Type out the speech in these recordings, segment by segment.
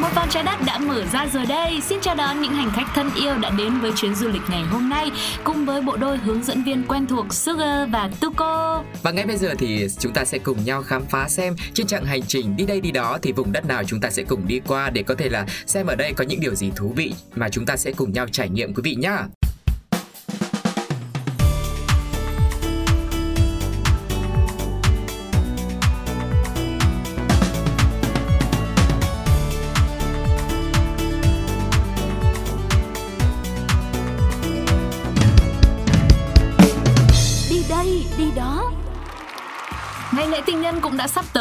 Một vòng trái đất đã mở ra rồi đây. Xin chào đón những hành khách thân yêu đã đến với chuyến du lịch ngày hôm nay cùng với bộ đôi hướng dẫn viên quen thuộc Sugar và Tuko. Và ngay bây giờ thì chúng ta sẽ cùng nhau khám phá xem trên chặng hành trình đi đây đi đó thì vùng đất nào chúng ta sẽ cùng đi qua để có thể là xem ở đây có những điều gì thú vị mà chúng ta sẽ cùng nhau trải nghiệm quý vị nhá.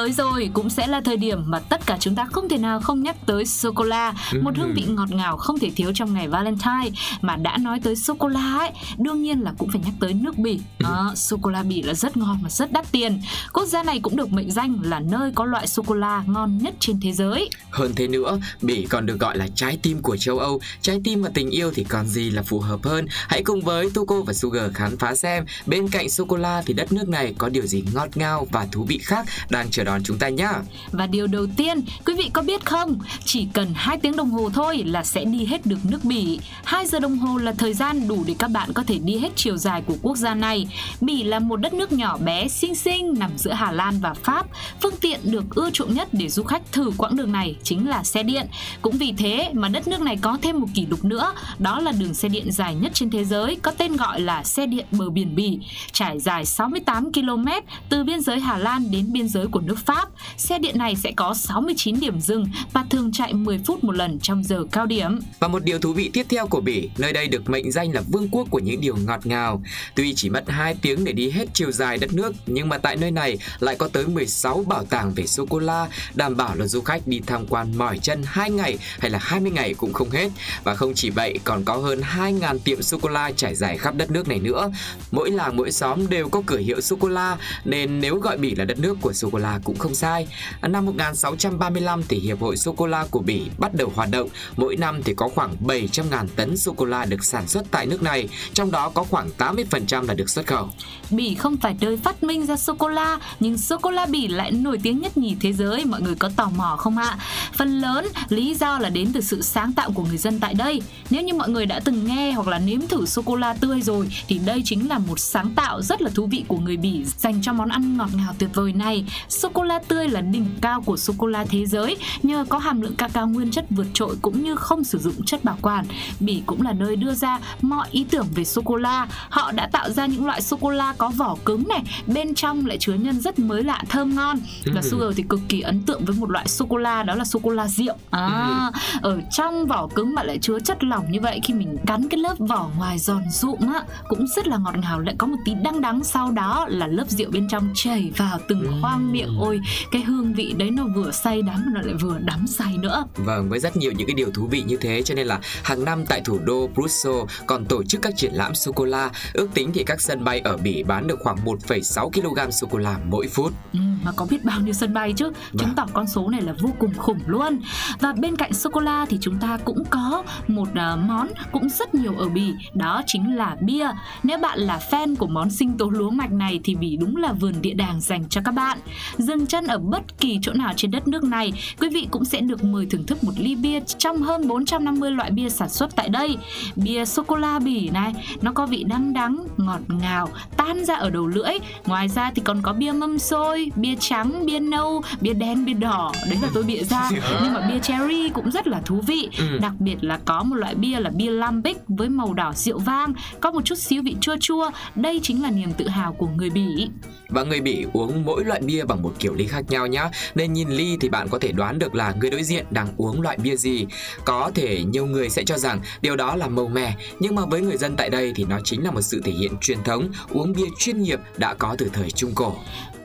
Tới rồi, cũng sẽ là thời điểm mà tất cả chúng ta không thể nào không nhắc tới sô cô la, một hương vị ngọt ngào không thể thiếu trong ngày Valentine. Mà đã nói tới sô cô la ấy, đương nhiên là cũng phải nhắc tới nước Bỉ. Đó, sô cô la Bỉ là rất ngon và rất đắt tiền. Quốc gia này cũng được mệnh danh là nơi có loại sô cô la ngon nhất trên thế giới. Hơn thế nữa, Bỉ còn được gọi là trái tim của châu Âu. Trái tim và tình yêu thì còn gì là phù hợp hơn. Hãy cùng với Tuko và Sugar khám phá xem bên cạnh sô cô la thì đất nước này có điều gì ngọt ngào và thú vị khác đang chờ đón chúng ta nhé. Và điều đầu tiên, quý vị có biết không, chỉ cần 2 tiếng đồng hồ thôi là sẽ đi hết được nước Bỉ. 2 giờ đồng hồ là thời gian đủ để các bạn có thể đi hết chiều dài của quốc gia này. Bỉ là một đất nước nhỏ bé, xinh xinh nằm giữa Hà Lan và Pháp. Phương tiện được ưa chuộng nhất để du khách thử quãng đường này chính là xe điện. Cũng vì thế mà đất nước này có thêm một kỷ lục nữa, đó là đường xe điện dài nhất trên thế giới có tên gọi là xe điện bờ biển Bỉ, trải dài 68 km từ biên giới Hà Lan đến biên giới của nước Pháp. Xe điện này sẽ có 69 điểm dừng và thường chạy 10 phút một lần trong giờ cao điểm. Và một điều thú vị tiếp theo của Bỉ, nơi đây được mệnh danh là vương quốc của những điều ngọt ngào. Tuy chỉ mất 2 tiếng để đi hết chiều dài đất nước, nhưng mà tại nơi này lại có tới 16 bảo tàng về sô cô la, đảm bảo là du khách đi tham quan mỏi chân 2 ngày hay là 20 ngày cũng không hết. Và không chỉ vậy, còn có hơn 2.000 tiệm sô cô la trải dài khắp đất nước này nữa. Mỗi làng mỗi xóm đều có cửa hiệu sô cô la, nên nếu gọi Bỉ là đất nước của sô cô la cũng không sai. Năm 1635 thì Hiệp hội sô cô la của Bỉ bắt đầu hoạt động. Mỗi năm thì có khoảng 700.000 tấn sô cô la được sản xuất tại nước này, trong đó có khoảng 80% là được xuất khẩu. Bỉ không phải nơi phát minh ra sô cô la, nhưng sô cô la Bỉ lại nổi tiếng nhất nhì thế giới, mọi người có tò mò không ạ? Phần lớn lý do là đến từ sự sáng tạo của người dân tại đây. Nếu như mọi người đã từng nghe hoặc là nếm thử sô cô la tươi rồi thì đây chính là một sáng tạo rất là thú vị của người Bỉ dành cho món ăn ngọt ngào tuyệt vời này. Sô cô la tươi là đỉnh cao của sô cô la thế giới nhờ có hàm lượng cacao nguyên chất vượt trội cũng như không sử dụng chất bảo quản. Bỉ cũng là nơi đưa ra mọi ý tưởng về sô cô la. Họ đã tạo ra những loại sô cô la có vỏ cứng này, bên trong lại chứa nhân rất mới lạ thơm ngon. Và Sugar thì cực kỳ ấn tượng với một loại sô cô la đó là sô cô la rượu. À, ở trong vỏ cứng mà lại chứa chất lỏng như vậy khi mình cắn cái lớp vỏ ngoài giòn rụm á cũng rất là ngọt ngào lại có một tí đắng đắng sau đó là lớp rượu bên trong chảy vào từng khoang miệng ôi cái hương vị đấy nó vừa say đắm mà nó lại vừa đắm say nữa. Vâng, với rất nhiều những cái điều thú vị như thế cho nên là hàng năm tại thủ đô Brussels còn tổ chức các triển lãm sô cô la. Ước tính thì các sân bay ở Bỉ bán được khoảng 1,6 kg sô cô la mỗi phút. Ừ, mà có biết bao nhiêu sân bay chứ? Chứng tỏ con số này là vô cùng khủng luôn. Và bên cạnh sô cô la thì chúng ta cũng có một à, món cũng rất nhiều ở bỉ. Đó chính là bia. Nếu bạn là fan của món sinh tố lúa mạch này thì bỉ đúng là vườn địa đàng dành cho các bạn. Dừng chân ở bất kỳ chỗ nào trên đất nước này quý vị cũng sẽ được mời thưởng thức một ly bia trong hơn 450 loại bia sản xuất tại đây. Bia sô cô la bỉ này nó có vị đắng đắng ngọt ngào tan ra ở đầu lưỡi. Ngoài ra thì còn có bia mâm xôi bia trắng bia nâu bia đen bia đỏ. Đấy là tôi bịa ra. Nhưng mà bia cherry cũng rất là thú vị. Ừ. đặc biệt là có một loại bia là bia lambic với màu đỏ rượu vang. Có một chút xíu vị chua chua. Đây chính là niềm tự hào của người bỉ. Và người Bỉ uống mỗi loại bia bằng một kiểu ly khác nhau nhá. Nên nhìn ly thì bạn có thể đoán được là người đối diện đang uống loại bia gì. Có thể nhiều người sẽ cho rằng điều đó là màu mè, nhưng mà với người dân tại đây thì nó chính là một sự thể hiện truyền thống uống bia chuyên nghiệp đã có từ thời Trung Cổ.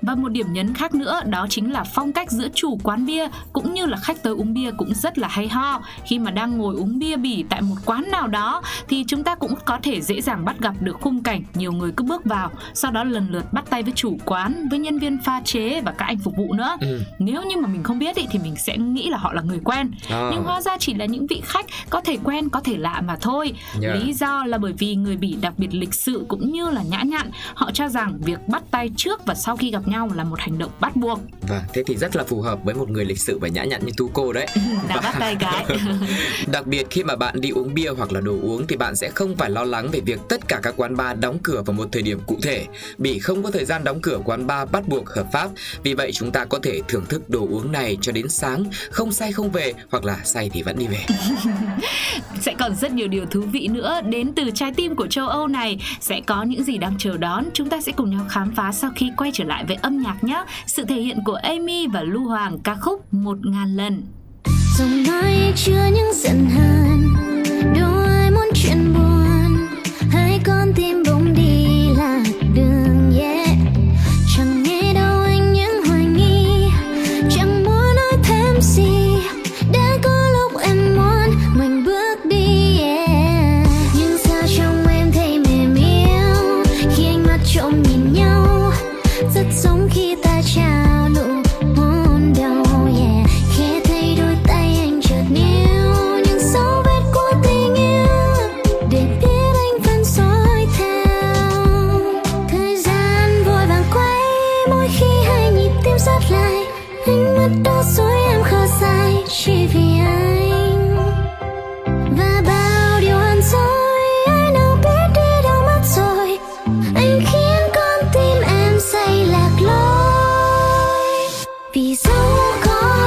Và một điểm nhấn khác nữa đó chính là phong cách giữa chủ quán bia cũng như là khách tới uống bia cũng rất là hay ho. Khi mà đang ngồi uống bia bỉ tại một quán nào đó thì chúng ta cũng có thể dễ dàng bắt gặp được khung cảnh nhiều người cứ bước vào, sau đó lần lượt bắt tay với chủ quán, với nhân viên pha chế và cãi anh phục vụ nữa. Ừ. Nếu như mà mình không biết ý, thì mình sẽ nghĩ là họ là người quen. À. Nhưng hóa ra chỉ là những vị khách có thể quen, có thể lạ mà thôi. Yeah. Lý do là bởi vì người Bỉ đặc biệt lịch sự cũng như là nhã nhặn, họ cho rằng việc bắt tay trước và sau khi gặp nhau là một hành động bắt buộc. Vâng, thế thì rất là phù hợp với một người lịch sự và nhã nhặn như Tu cô đấy. Đã bắt tay cái. Đặc biệt khi mà bạn đi uống bia hoặc là đồ uống thì bạn sẽ không phải lo lắng về việc tất cả các quán bar đóng cửa vào một thời điểm cụ thể. Bỉ không có thời gian đóng cửa quán bar bắt buộc hợp pháp. Vì vậy chúng ta có thể thưởng thức đồ uống này cho đến sáng, không say không về hoặc là say thì vẫn đi về. sẽ còn rất nhiều điều thú vị nữa. Đến từ trái tim của châu Âu này sẽ có những gì đang chờ đón? Chúng ta sẽ cùng nhau khám phá sau khi quay trở lại với âm nhạc nhé. Sự thể hiện của Amy và Lưu Hoàng ca khúc một ngàn lần. Dòng nói chưa những giận hờn? Đâu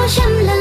có trăm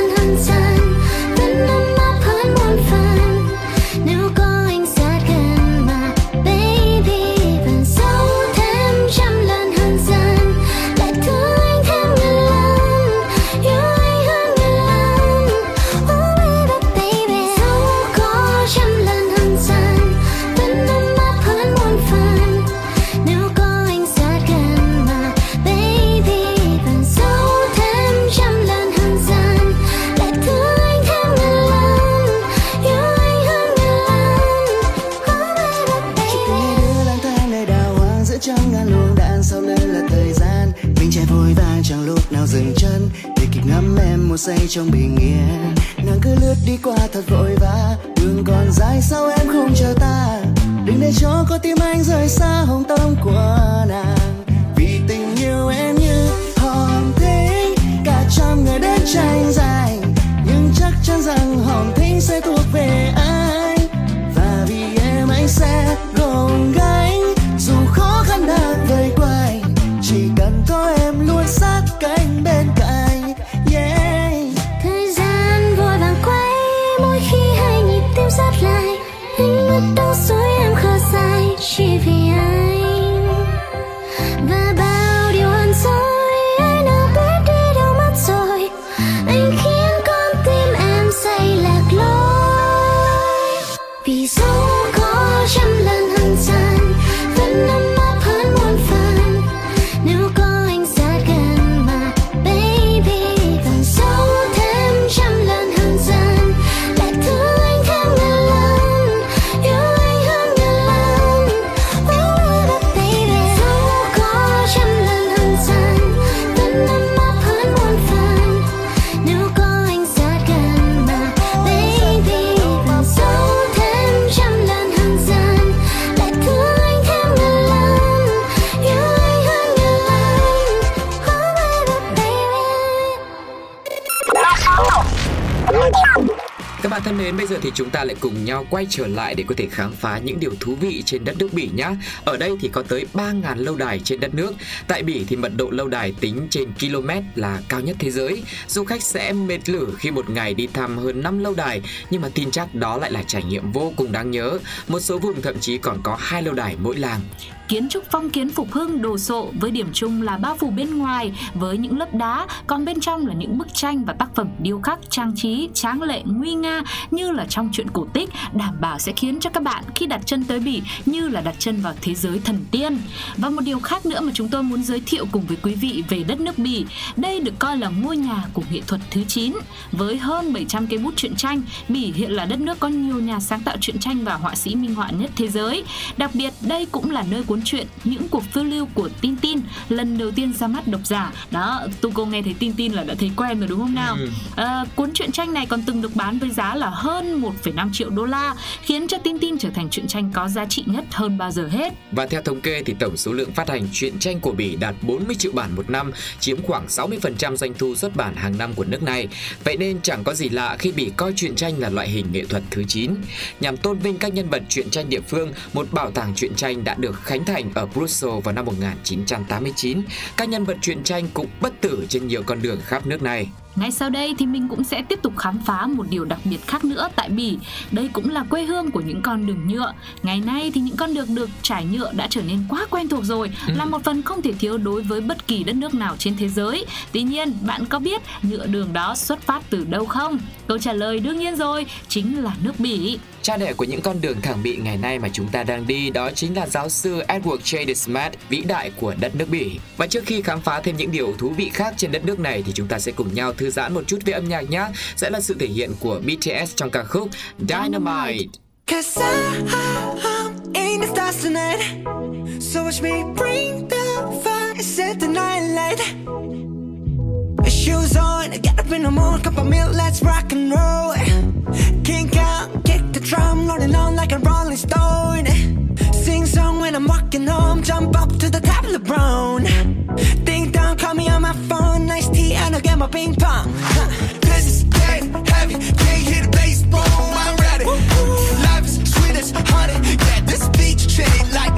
chẳng lúc nào dừng chân để kịp ngắm em một giây trong bình yên. Nàng cứ lướt đi qua thật vội vã, đường còn dài sao em không chờ ta? Đừng để cho con tim anh rời xa hồng tâm của nàng. Vì tình yêu em như hòn thính, cả trăm người đến tranh giành. Nhưng chắc chắn rằng hòn thính sẽ thuộc về thân mến, bây giờ thì chúng ta lại cùng nhau quay trở lại để có thể khám phá những điều thú vị trên đất nước Bỉ nhé. Ở đây thì có tới 3.000 lâu đài trên đất nước. Tại Bỉ thì mật độ lâu đài tính trên km là cao nhất thế giới. Du khách sẽ mệt lử khi một ngày đi thăm hơn 5 lâu đài, nhưng mà tin chắc đó lại là trải nghiệm vô cùng đáng nhớ. Một số vùng thậm chí còn có hai lâu đài mỗi làng. Kiến trúc phong kiến phục hưng đồ sộ với điểm chung là bao phủ bên ngoài với những lớp đá, còn bên trong là những bức tranh và tác phẩm điêu khắc trang trí tráng lệ nguy nga như là trong truyện cổ tích, đảm bảo sẽ khiến cho các bạn khi đặt chân tới Bỉ như là đặt chân vào thế giới thần tiên. Và một điều khác nữa mà chúng tôi muốn giới thiệu cùng với quý vị về đất nước Bỉ, đây được coi là ngôi nhà của nghệ thuật thứ 9. Với hơn 700 cây bút truyện tranh, Bỉ hiện là đất nước có nhiều nhà sáng tạo truyện tranh và họa sĩ minh họa nhất thế giới. Đặc biệt, đây cũng là nơi của cuốn truyện những cuộc phiêu lưu của Tintin lần đầu tiên ra mắt độc giả. Đó, Tuco nghe thấy Tintin là đã thấy quen rồi đúng không nào? Ừ. À, cuốn truyện tranh này còn từng được bán với giá là hơn 1,5 triệu đô la, khiến cho Tintin trở thành truyện tranh có giá trị nhất hơn bao giờ hết. Và theo thống kê thì tổng số lượng phát hành truyện tranh của Bỉ đạt 40 triệu bản một năm, chiếm khoảng 60% doanh thu xuất bản hàng năm của nước này. Vậy nên chẳng có gì lạ khi Bỉ coi truyện tranh là loại hình nghệ thuật thứ 9. Nhằm tôn vinh các nhân vật truyện tranh địa phương, một bảo tàng truyện tranh đã được khánh thành ở Brussels vào năm 1989. Các nhân vật truyện tranh cũng bất tử trên nhiều con đường khắp nước này. Ngay sau đây thì mình cũng sẽ tiếp tục khám phá một điều đặc biệt khác nữa tại Bỉ. Đây cũng là quê hương của những con đường nhựa. Ngày nay thì những con đường được trải nhựa đã trở nên quá quen thuộc rồi, Ừ. là một phần không thể thiếu đối với bất kỳ đất nước nào trên thế giới. Tuy nhiên, bạn có biết nhựa đường đó xuất phát từ đâu không? Câu trả lời đương nhiên rồi, chính là nước Bỉ. Cha đẻ của những con đường thẳng bị ngày nay mà chúng ta đang đi đó chính là giáo sư Edward J. Smart, vĩ đại của đất nước Bỉ. Và trước khi khám phá thêm những điều thú vị khác trên đất nước này thì chúng ta sẽ cùng nhau thư giãn một chút với âm nhạc nhé. Sẽ là sự thể hiện của BTS trong ca khúc Dynamite. Cause I'm in the stars tonight. So watch me bring the fire, set the night light. Shoes on, get up in the morning, cup of milk, let's rock and roll. Kink out, kick the drum, rolling on like a rolling stone. Sing song when I'm walking home, jump up to the top of the brown Ding dong, call me on my and my ping pong. Huh. This is dead heavy, can't hear the bass boom, I'm ready. Life is sweet as honey, yeah, this beach chain like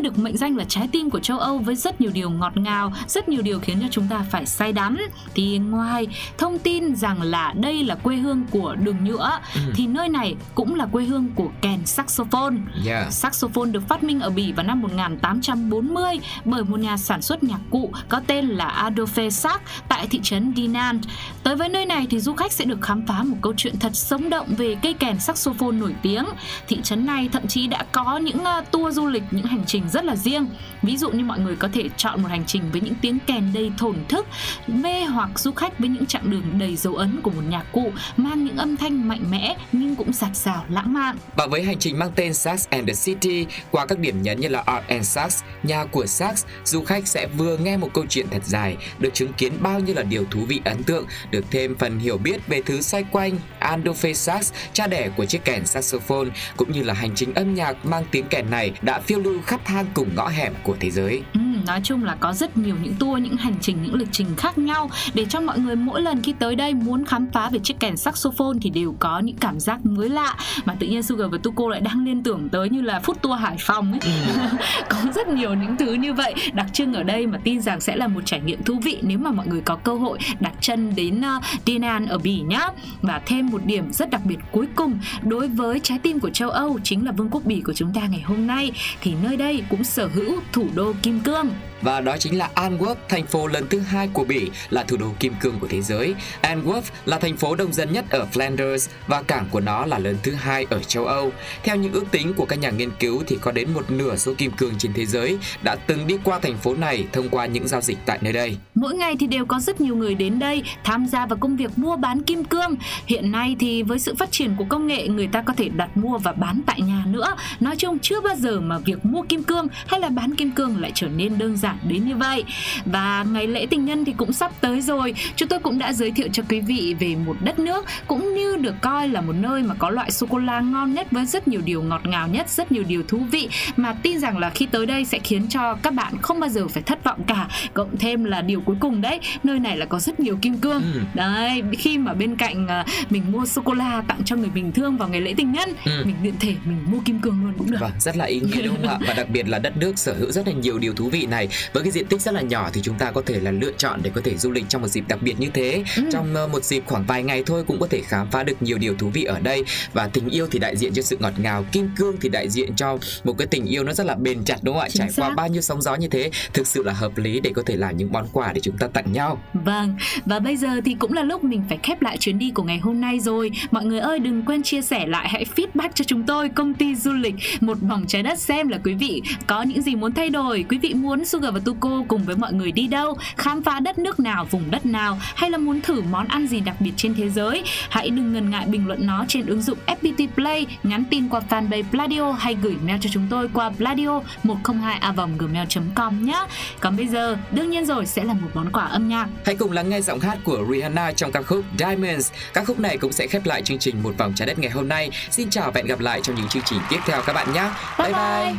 nơi được mệnh danh là trái tim của châu Âu với rất nhiều điều ngọt ngào, rất nhiều điều khiến cho chúng ta phải say đắm. Thì ngoài thông tin rằng là đây là quê hương của đường nhựa, Ừ. thì nơi này cũng là quê hương của kèn saxophone. Yeah. Saxophone được phát minh ở Bỉ vào năm 1840 bởi một nhà sản xuất nhạc cụ có tên là Adolphe Sax tại thị trấn Dinant. Tới với nơi này thì du khách sẽ được khám phá một câu chuyện thật sống động về cây kèn saxophone nổi tiếng. Thị trấn này thậm chí đã có những uh, tour du lịch, những hành trình rất là riêng. Ví dụ như mọi người có thể chọn một hành trình với những tiếng kèn đầy thổn thức, mê hoặc du khách với những chặng đường đầy dấu ấn của một nhạc cụ mang những âm thanh mạnh mẽ nhưng cũng sạch sảo lãng mạn. Và với hành trình mang tên Sax and the City qua các điểm nhấn như là Art and Sax, nhà của Sax, du khách sẽ vừa nghe một câu chuyện thật dài, được chứng kiến bao nhiêu là điều thú vị ấn tượng, được thêm phần hiểu biết về thứ xoay quanh Adolphe Sax, cha đẻ của chiếc kèn saxophone, cũng như là hành trình âm nhạc mang tiếng kèn này đã phiêu lưu khắp hang cùng ngõ hẻm của thế giới. Ừ, nói chung là có rất nhiều những tour, những hành trình, những lịch trình khác nhau để cho mọi người mỗi lần khi tới đây muốn khám phá về chiếc kèn saxophone thì đều có những cảm giác mới lạ mà tự nhiên Sugar và Tuko lại đang liên tưởng tới như là food tour Hải Phòng ấy. có rất nhiều những thứ như vậy đặc trưng ở đây mà tin rằng sẽ là một trải nghiệm thú vị nếu mà mọi người có cơ hội đặt chân đến uh, Dinan ở Bỉ nhá. Và thêm một điểm rất đặc biệt cuối cùng đối với trái tim của châu Âu chính là Vương quốc Bỉ của chúng ta ngày hôm nay thì nơi đây cũng sở hữu thủ đô kim cương. home. Và đó chính là Antwerp, thành phố lần thứ hai của Bỉ, là thủ đô kim cương của thế giới. Antwerp là thành phố đông dân nhất ở Flanders và cảng của nó là lớn thứ hai ở châu Âu. Theo những ước tính của các nhà nghiên cứu thì có đến một nửa số kim cương trên thế giới đã từng đi qua thành phố này thông qua những giao dịch tại nơi đây. Mỗi ngày thì đều có rất nhiều người đến đây tham gia vào công việc mua bán kim cương. Hiện nay thì với sự phát triển của công nghệ, người ta có thể đặt mua và bán tại nhà nữa. Nói chung chưa bao giờ mà việc mua kim cương hay là bán kim cương lại trở nên đơn giản đến như vậy. Và ngày lễ tình nhân thì cũng sắp tới rồi. Chúng tôi cũng đã giới thiệu cho quý vị về một đất nước cũng như được coi là một nơi mà có loại sô cô la ngon nhất với rất nhiều điều ngọt ngào nhất, rất nhiều điều thú vị mà tin rằng là khi tới đây sẽ khiến cho các bạn không bao giờ phải thất vọng cả. Cộng thêm là điều cuối cùng đấy, nơi này là có rất nhiều kim cương. Ừ. Đấy, khi mà bên cạnh à, mình mua sô cô la tặng cho người bình thường vào ngày lễ tình nhân, Ừ. mình tiện thể mình mua kim cương luôn cũng được. Vâng, rất là ý nghĩa đúng không ạ? Và đặc biệt là đất nước sở hữu rất là nhiều điều thú vị này. Với cái diện tích rất là nhỏ thì chúng ta có thể là lựa chọn để có thể du lịch trong một dịp đặc biệt như thế. Ừ. Trong ờ, một dịp khoảng vài ngày thôi cũng có thể khám phá được nhiều điều thú vị ở đây. Và tình yêu thì đại diện cho sự ngọt ngào, kim cương thì đại diện cho một cái tình yêu nó rất là bền chặt đúng không ạ? Chính Trải qua bao nhiêu sóng gió như thế, thực sự là hợp lý để có thể làm những món quà để chúng ta tặng nhau. Vâng, và bây giờ thì cũng là lúc mình phải khép lại chuyến đi của ngày hôm nay rồi. Mọi người ơi đừng quên chia sẻ lại hãy feedback cho chúng tôi công ty du lịch một vòng trái đất xem là quý vị có những gì muốn thay đổi, quý vị muốn Sugar và Tuko cùng với mọi người đi đâu, khám phá đất nước nào, vùng đất nào hay là muốn thử món ăn gì đặc biệt trên thế giới. Hãy đừng ngần ngại bình luận nó trên ứng dụng FPT Play, nhắn tin qua fanpage Pladio hay gửi mail cho chúng tôi qua pladio 102 gmail.com nhé. Còn bây giờ, đương nhiên rồi sẽ là một món quà âm nhạc. Hãy cùng lắng nghe giọng hát của Rihanna trong ca khúc Diamonds. Ca khúc này cũng sẽ khép lại chương trình một vòng trái đất ngày hôm nay. Xin chào và hẹn gặp lại trong những chương trình tiếp theo các bạn nhé. Bye bye.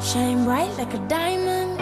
Shine bright like a diamond.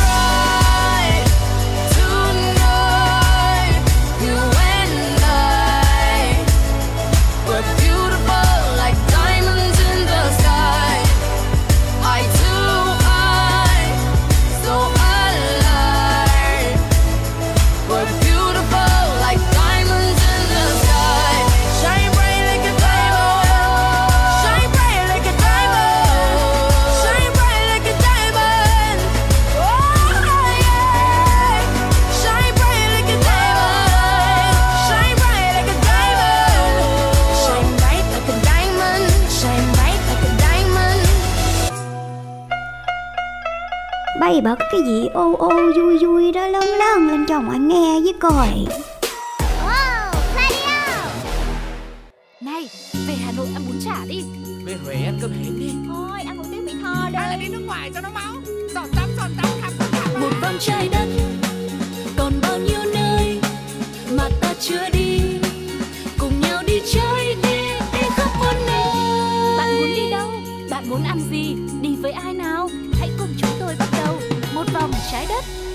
Bay bật cái gì? Ô ô vui vui đó lớn lớn lên cho mọi nghe với coi. Wow, Claudio. Này, về Hà Nội ăn bún chả đi. Về Huế ăn cơm hến đi. Thôi ăn một tiếng mì thò Hay là đi nước ngoài cho nó máu. Giọt tắm giọt tắm khắp tất cả Một vòng trái đất Còn bao nhiêu nơi Mà ta chưa đi. Cùng nhau đi chơi đi Đi khắp muôn nơi. Bạn muốn đi đâu? Bạn muốn ăn gì? Đi với ai nào? Trái đất